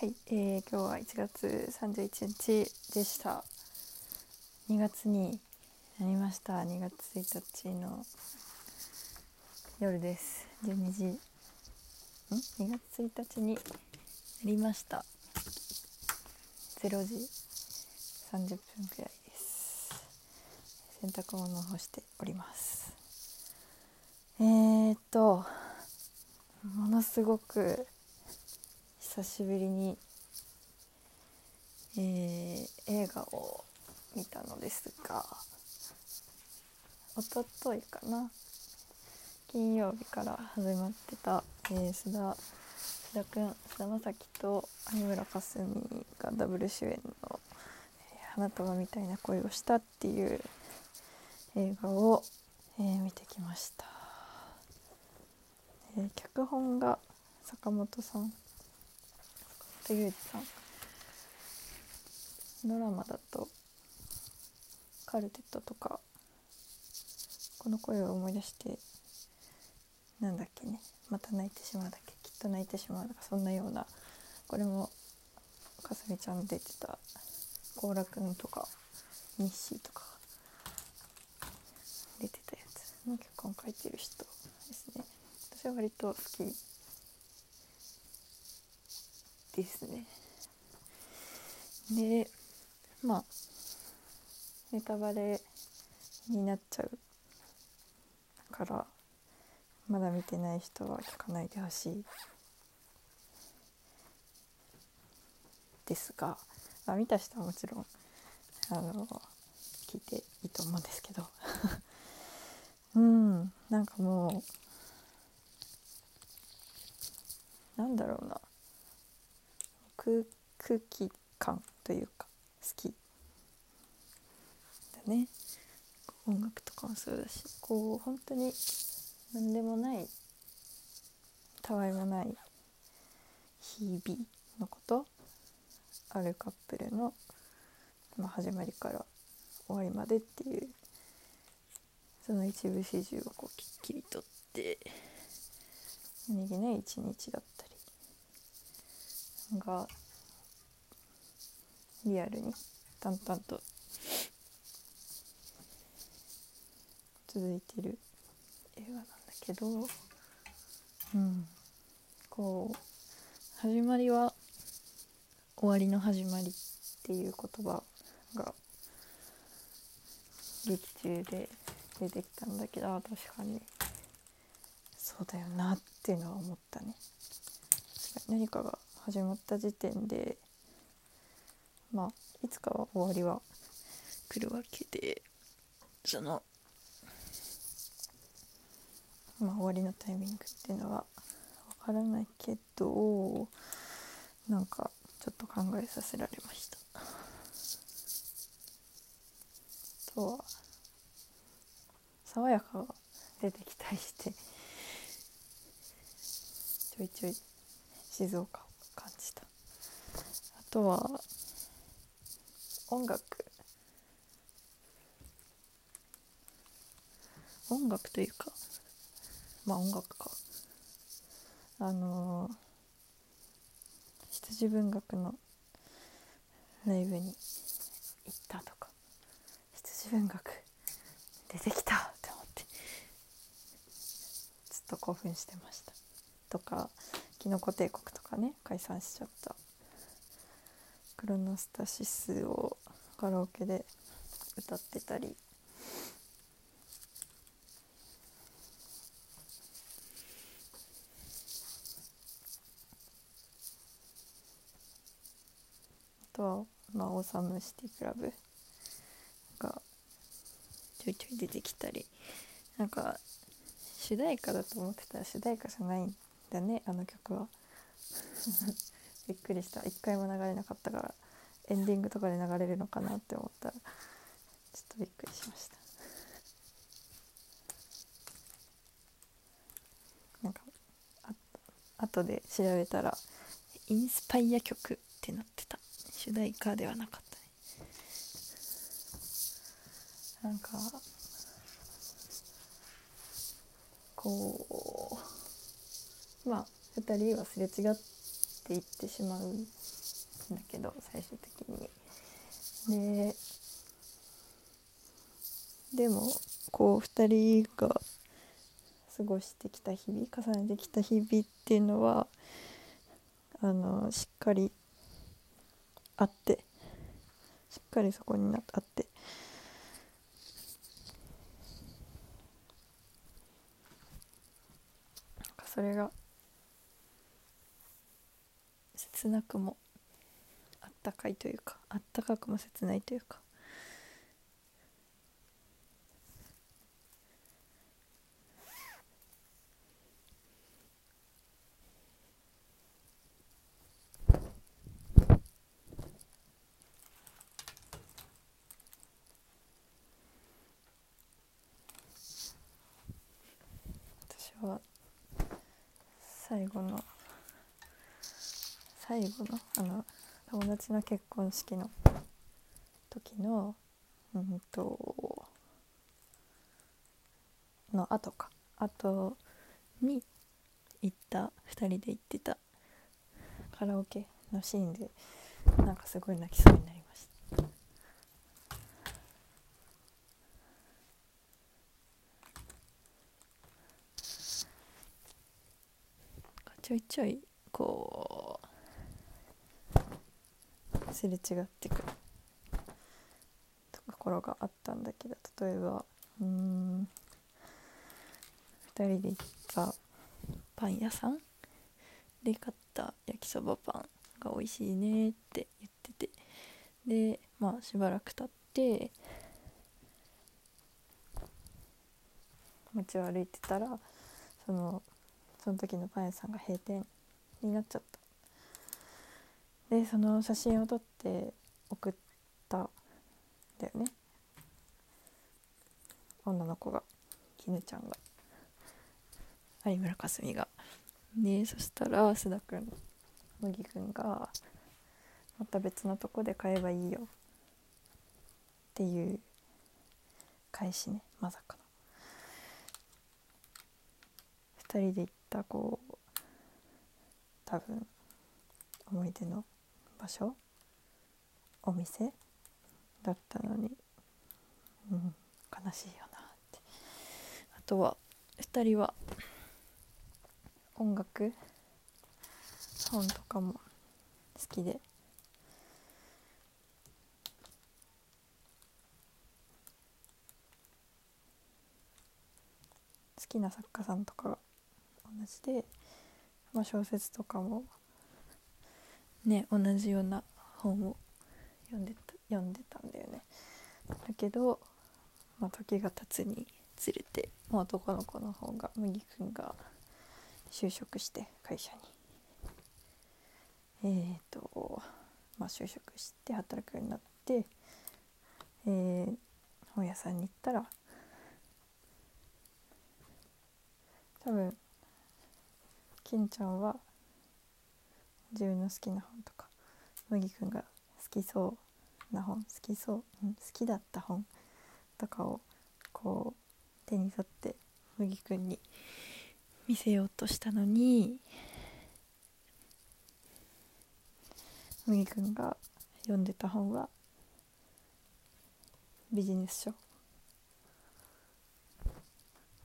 はい、えー、今日は1月31日でした。2月になりました。2月1日の夜です。12時。ん？2月1日になりました。0時。30分くらいです。洗濯物を干しております。えー、っとものすごく久しぶりに、えー、映画を見たのですがおとといかな金曜日から始まってた、えー、須田須田くん菅田将暉と有村架純がダブル主演の「花束みたいな恋をした」っていう映画を、えー、見てきました、えー、脚本が坂本さん。裕二さん。ドラマだと「カルテット」とかこの声を思い出してなんだっけね。また泣いてしまうだけ。きっと泣いてしまうとかそんなようなこれもかすみちゃん出てた甲羅くんとかニッシーとか出てたやつ。の脚本書いてる人ですね。私は割と好き。ですね。でまあネタバレになっちゃうからまだ見てない人は聞かないでほしいですが、まあ、見た人はもちろんあの聞いていいと思うんですけど。うんなんかもうなんだろうな。空気感というか好きだね。音楽とかもそうだしこう本当に何でもないたわいもない日々のことあるカップルの、まあ、始まりから終わりまでっていうその一部始終をこうきっきりとって何気ない一日だったり。がリアルに淡々と。続いてる。映画なんだけど、うん、こう始まりは終わりの始まりっていう言葉が劇中で出てきたんだけど確かに。そうだよなっていうのは思ったね。何かが始まった時点でまあいつかは終わりは来るわけでそのまあ、終わりのタイミングっていうのはわからないけどなんかちょっと考えさせられました。とは爽やかが出てきたりしてちょいちょい静岡をとは音楽音楽というかまあ音楽か。あのー、羊文学のライブに行ったとか。羊文学出てきたって思って。ずっと興奮してました。とかきのこ帝国とかね解散しちゃった。クロノスタシスをカラオケで歌ってたり。あとは、まあ、オーサムシティクラブがちょいちょい出てきたり。なんか主題歌だと思ってたら主題歌じゃないんだねあの曲は。びっくりした。一回も流れなかったからエンディングとかで流れるのかなって思ったらちょっとびっくりしました。なんかあ後で調べたらインスパイア曲ってなってた。主題歌ではなかったね。なんかこうまあ2人はすれ違っててていってしまうんだけど最終的に。ででもこう2人が過ごしてきた日々重ねてきた日々っていうのはあのしっかりあってしっかりそこになあってそれが切なくもあったかいというかあったかくも切ないというか。私は最後の最後のあの友達の結婚式の時のうんとの後か。後に行った2人で行ってたカラオケのシーンでなんかすごい泣きそうになりました。ちょいちょいこうすれ違ってくる。ところがあったんだけど例えばうん2人で行ったパン屋さん？で買った焼きそばパンが美味しいねって言ってて。でまあしばらく経って街を歩いてたらそのその時のパン屋さんが閉店になっちゃった。でその写真を撮って送ったんだよね。女の子が絹ちゃんが。有村架純が。でそしたら須田君麦君がまた別のとこで買えばいいよ。っていう返しねまさかの。2人で行ったこう多分思い出の場所？お店？だったのに、うん、悲しいよなって。あとは2人は？音楽？本とかも好きで。好きな作家さんとかが同じで、まあ、小説とかもね同じような本を読んでた読んでたんだよね。だけど、まあ、時が経つにつれて、まあ、男の子の方が麦君が就職して会社に。えっ、ー、とまあ就職して働くようになって、えー、本屋さんに行ったら多分金ちゃんは自分の好きな本とか麦くんが好きそうな本好きそう、うん、好きだった本とかをこう手に取って麦くんに見せようとしたのに麦くんが読んでた本はビジネス書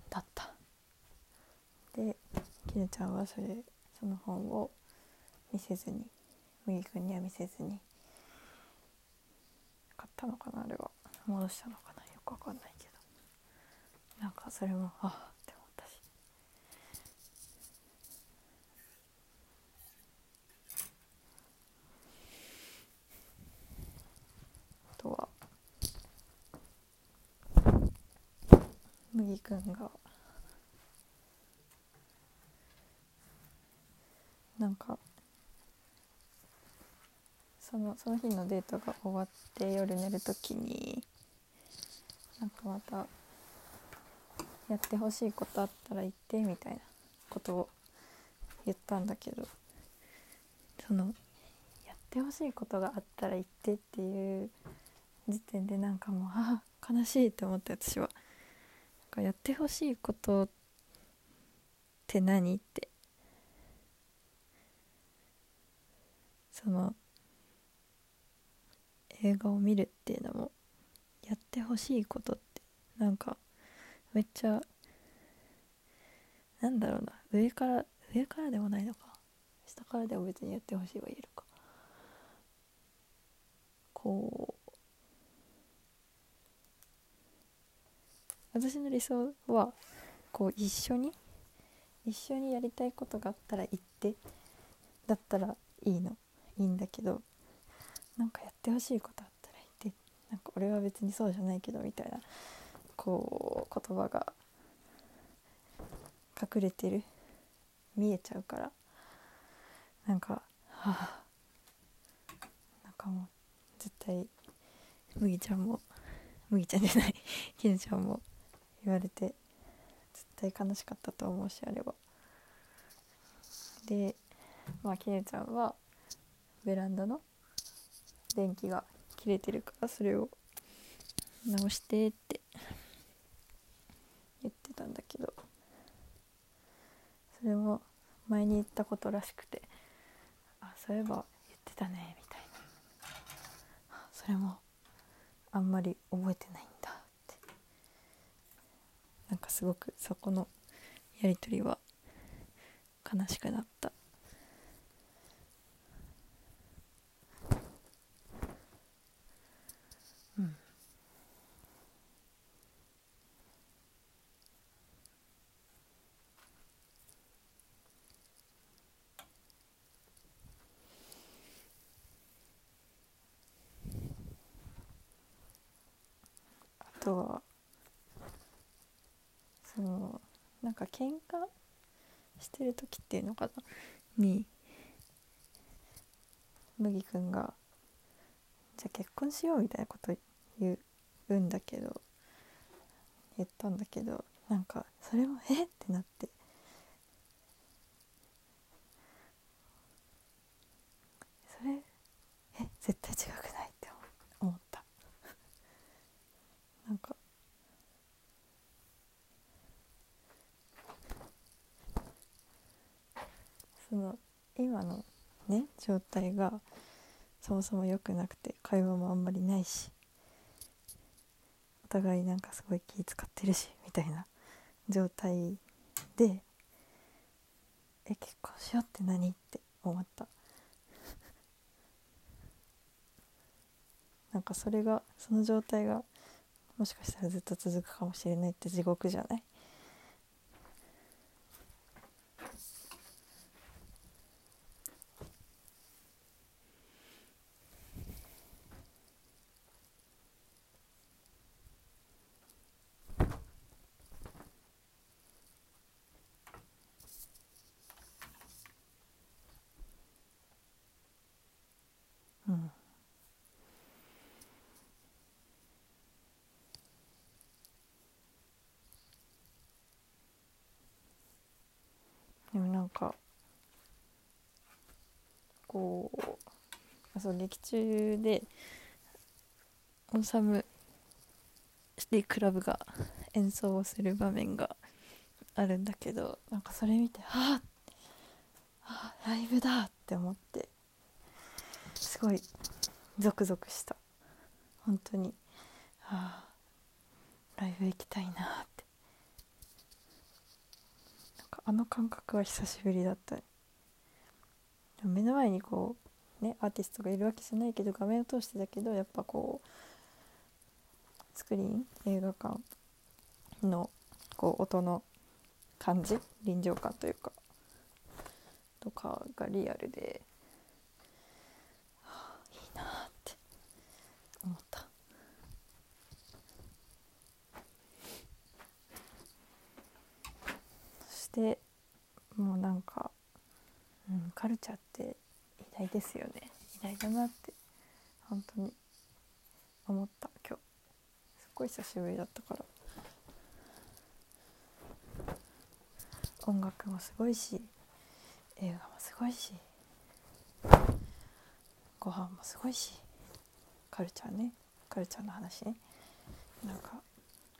だった。できぬちゃんはそれその本を見せずに麦くんには見せずに買ったのかなあれは。戻したのかなよくわかんないけど。なんかそれもあって思ったしあとは麦くんがなんかそのその日のデートが終わって夜寝る時になんかまたやってほしいことあったら言ってみたいなことを言ったんだけどそのやってほしいことがあったら言ってっていう時点でなんかもうあ悲しいって思って私は。なんかやってほしいことって何ってその映画を見るっていうのもやってほしいことってなんかめっちゃなんだろうな。上から上からでもないのか。下からでも別にやってほしいは言えるか。こう私の理想はこう一緒に一緒にやりたいことがあったら行ってだったらいいの。いいんだけどなんかやってほしいことあったら言ってなんか俺は別にそうじゃないけどみたいなこう言葉が隠れてる見えちゃうから。なんかはあなんかもう絶対麦ちゃんも麦ちゃんじゃないきぬ ちゃんも言われて絶対悲しかったと思うしあれは。でまあきぬちゃんはベランダの電気が切れてるからそれを直してって言ってたんだけどそれも前に言ったことらしくてあそういえば言ってたねみたいな。それもあんまり覚えてないんだって。なんかすごくそこのやり取りは悲しくなった。とはそのなんか喧嘩してる時っていうのかな？に麦くんが「じゃあ結婚しよう」みたいなこと言うんだけど言ったんだけどなんかそれも「え？っ?」ってなって。それえ？絶対違くないって思ったなんかその今のね状態がそもそも良くなくて会話もあんまりないしお互いなんかすごい気使ってるしみたいな状態でえ結婚しようって何？って思った。なんかそれがその状態がもしかしたらずっと続くかもしれないって地獄じゃない？なんかこうそう劇中でオンサムシティクラブが演奏をする場面があるんだけどなんかそれ見て「ああライブだ!」って思ってすごいゾクゾクした本当にああライブ行きたいなってあの感覚は久しぶりだった。目の前にこうねアーティストがいるわけじゃないけど画面を通してだけどやっぱこうスクリーン映画館のこう音の感じ臨場感というかとかがリアルで、はあ、いいなって思ったそしてもうなんか、うん、カルチャーって偉大ですよね。偉大だなって本当に思った今日。すっごい久しぶりだったから。音楽もすごいし映画もすごいしご飯もすごいしカルチャーねカルチャーの話ね。なんか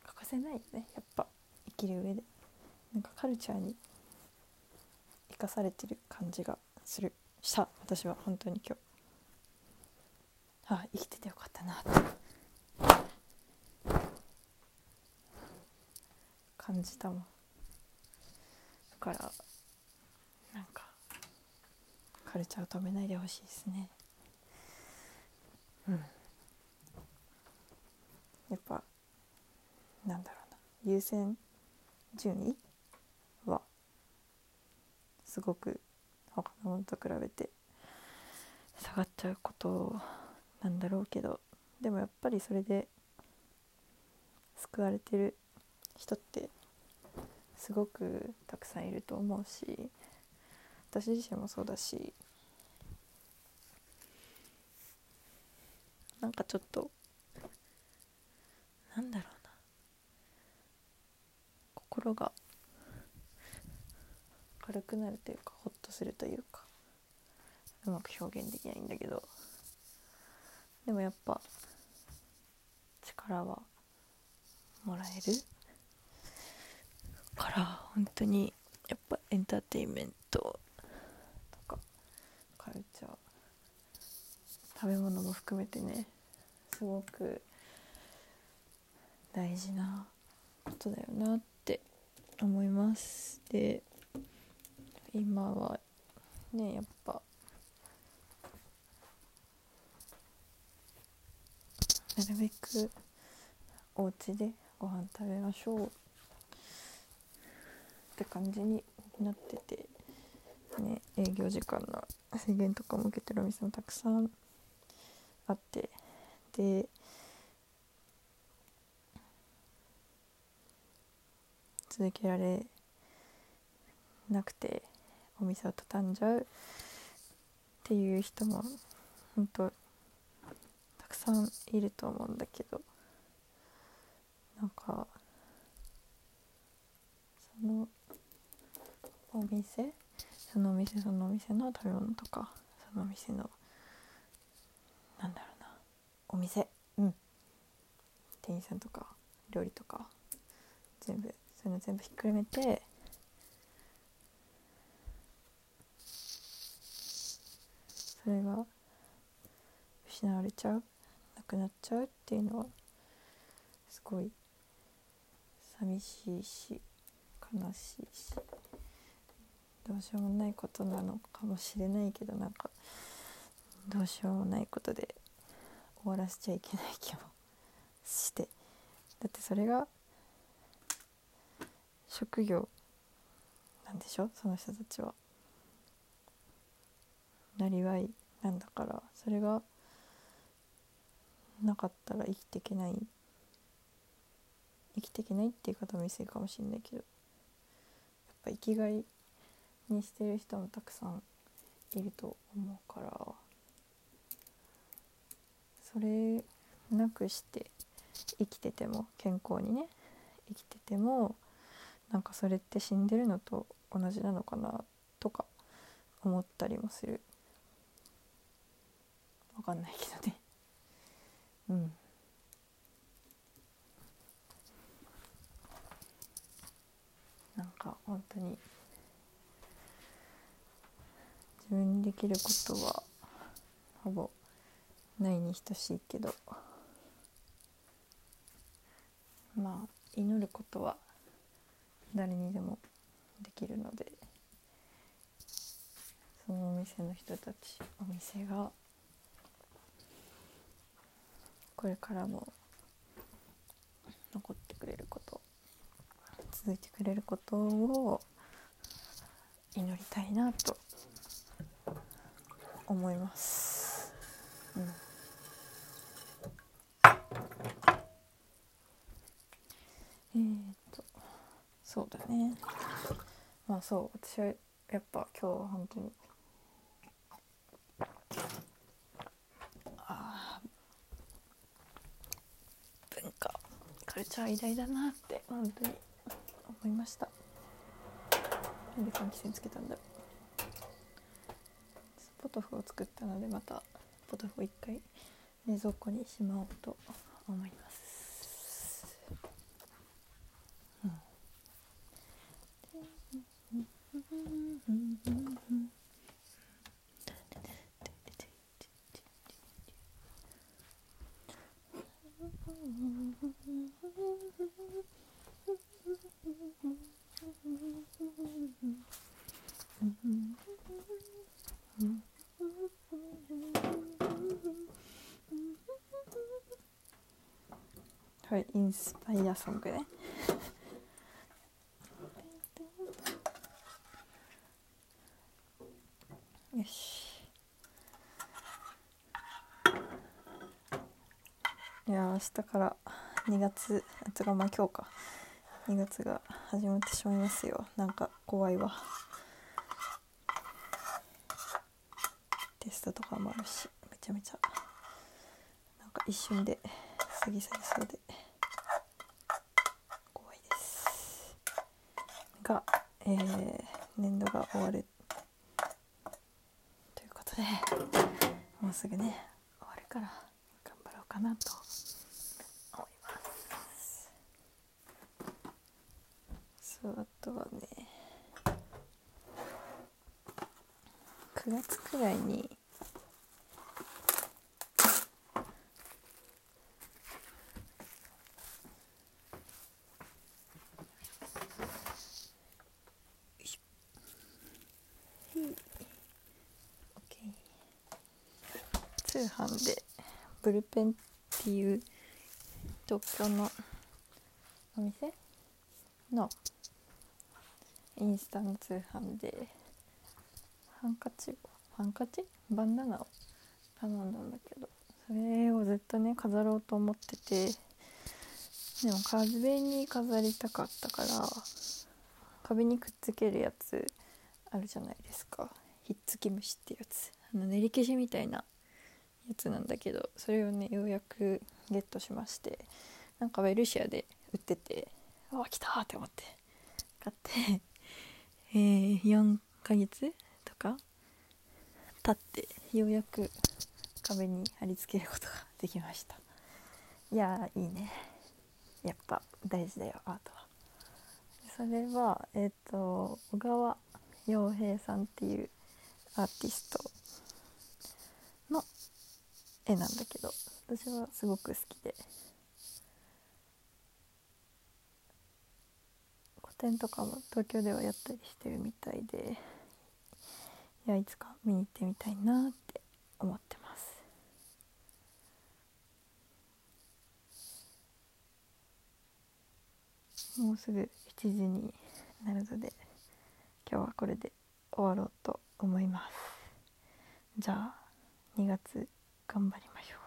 欠かせないよねやっぱ。生きる上で。なんかカルチャーに生かされてる感じがする。した私は本当に今日あ生きててよかったなって感じたもん。だからなんかカルチャーを止めないでほしいですね。うん。やっぱなんだろうな。優先順位はすごく他のものと比べて下がっちゃうことなんだろうけどでもやっぱりそれで救われてる人ってすごくたくさんいると思うし私自身もそうだしなんかちょっとなんだろうな。心が軽くなるというかホッとするというかうまく表現できないんだけど。でもやっぱ力はもらえる？から本当にやっぱエンターテインメントとかカルチャー食べ物も含めてねすごく大事なことだよなって思います。で今はねやっぱ。なるべくお家でご飯食べましょうって感じになっててね営業時間の制限とかも受けてるお店もたくさんあってで続けられなくて。お店を畳んじゃうっていう人も本当たくさんいると思うんだけどなんかそのお店そのお店そのお店の食べ物とかそのお店のなんだろうなお店うん。店員さんとか料理とか全部そういうの全部ひっくるめてそれが失われちゃうなくなっちゃうっていうのはすごい寂しいし悲しいしどうしようもないことなのかもしれないけどなんかどうしようもないことで終わらせちゃいけない気もしてだってそれが職業なんでしょ？その人たちは。なりわいなんだからそれがなかったら生きていけない生きていけないっていう方もいいかもしれないけどやっぱ生きがいにしてる人もたくさんいると思うからそれなくして生きてても健康にね生きててもなんかそれって死んでるのと同じなのかなとか思ったりもする。かんないけどね。うん。なんか本当に自分にできることはほぼないに等しいけどまあ祈ることは誰にでもできるのでそのお店の人たちお店がこれからも残ってくれること続いてくれることを祈りたいなと思います。うんえー、っとそうだねまあそう私はやっぱ今日は本当にあ文化カルチャー偉大だなって本当に思いました。なんで換気扇つけたんだろう。ポトフを作ったのでまたポトフを一回冷蔵庫にしまおうと思います、うんこれインスパイアソングね。よし。いや明日から2月あつかまあ今日か。2月が始まってしまいますよ。なんか怖いわ。テストとかもあるしめちゃめちゃ。なんか一瞬で過ぎ去りそうで怖いですが、えー、年度が終わるということでもうすぐね終わるから頑張ろうかなと思います。そうあとはね9月くらいに通販でブルペンっていう東京のお店？のインスタの通販でハンカチ？をハンカチ？バンダナを頼んだんだけどそれをずっとね飾ろうと思っててでも壁に飾りたかったから壁にくっつけるやつあるじゃないですか。ひっつき虫ってやつ。あの練り消しみたいなやつなんだけどそれをねようやくゲットしましてなんかウェルシアで売っててあ来たって思って買ってえー、4ヶ月とか経ってようやく壁に貼り付けることができました。いやいいね。やっぱ大事だよアートは。それはえっ、ー、と小川洋平さんっていうアーティスト絵なんだけど私はすごく好きで。個展とかも東京ではやったりしてるみたいでいやいつか見に行ってみたいなって思ってます。もうすぐ7時になるので今日はこれで終わろうと思います。じゃあ2月頑張りましょう。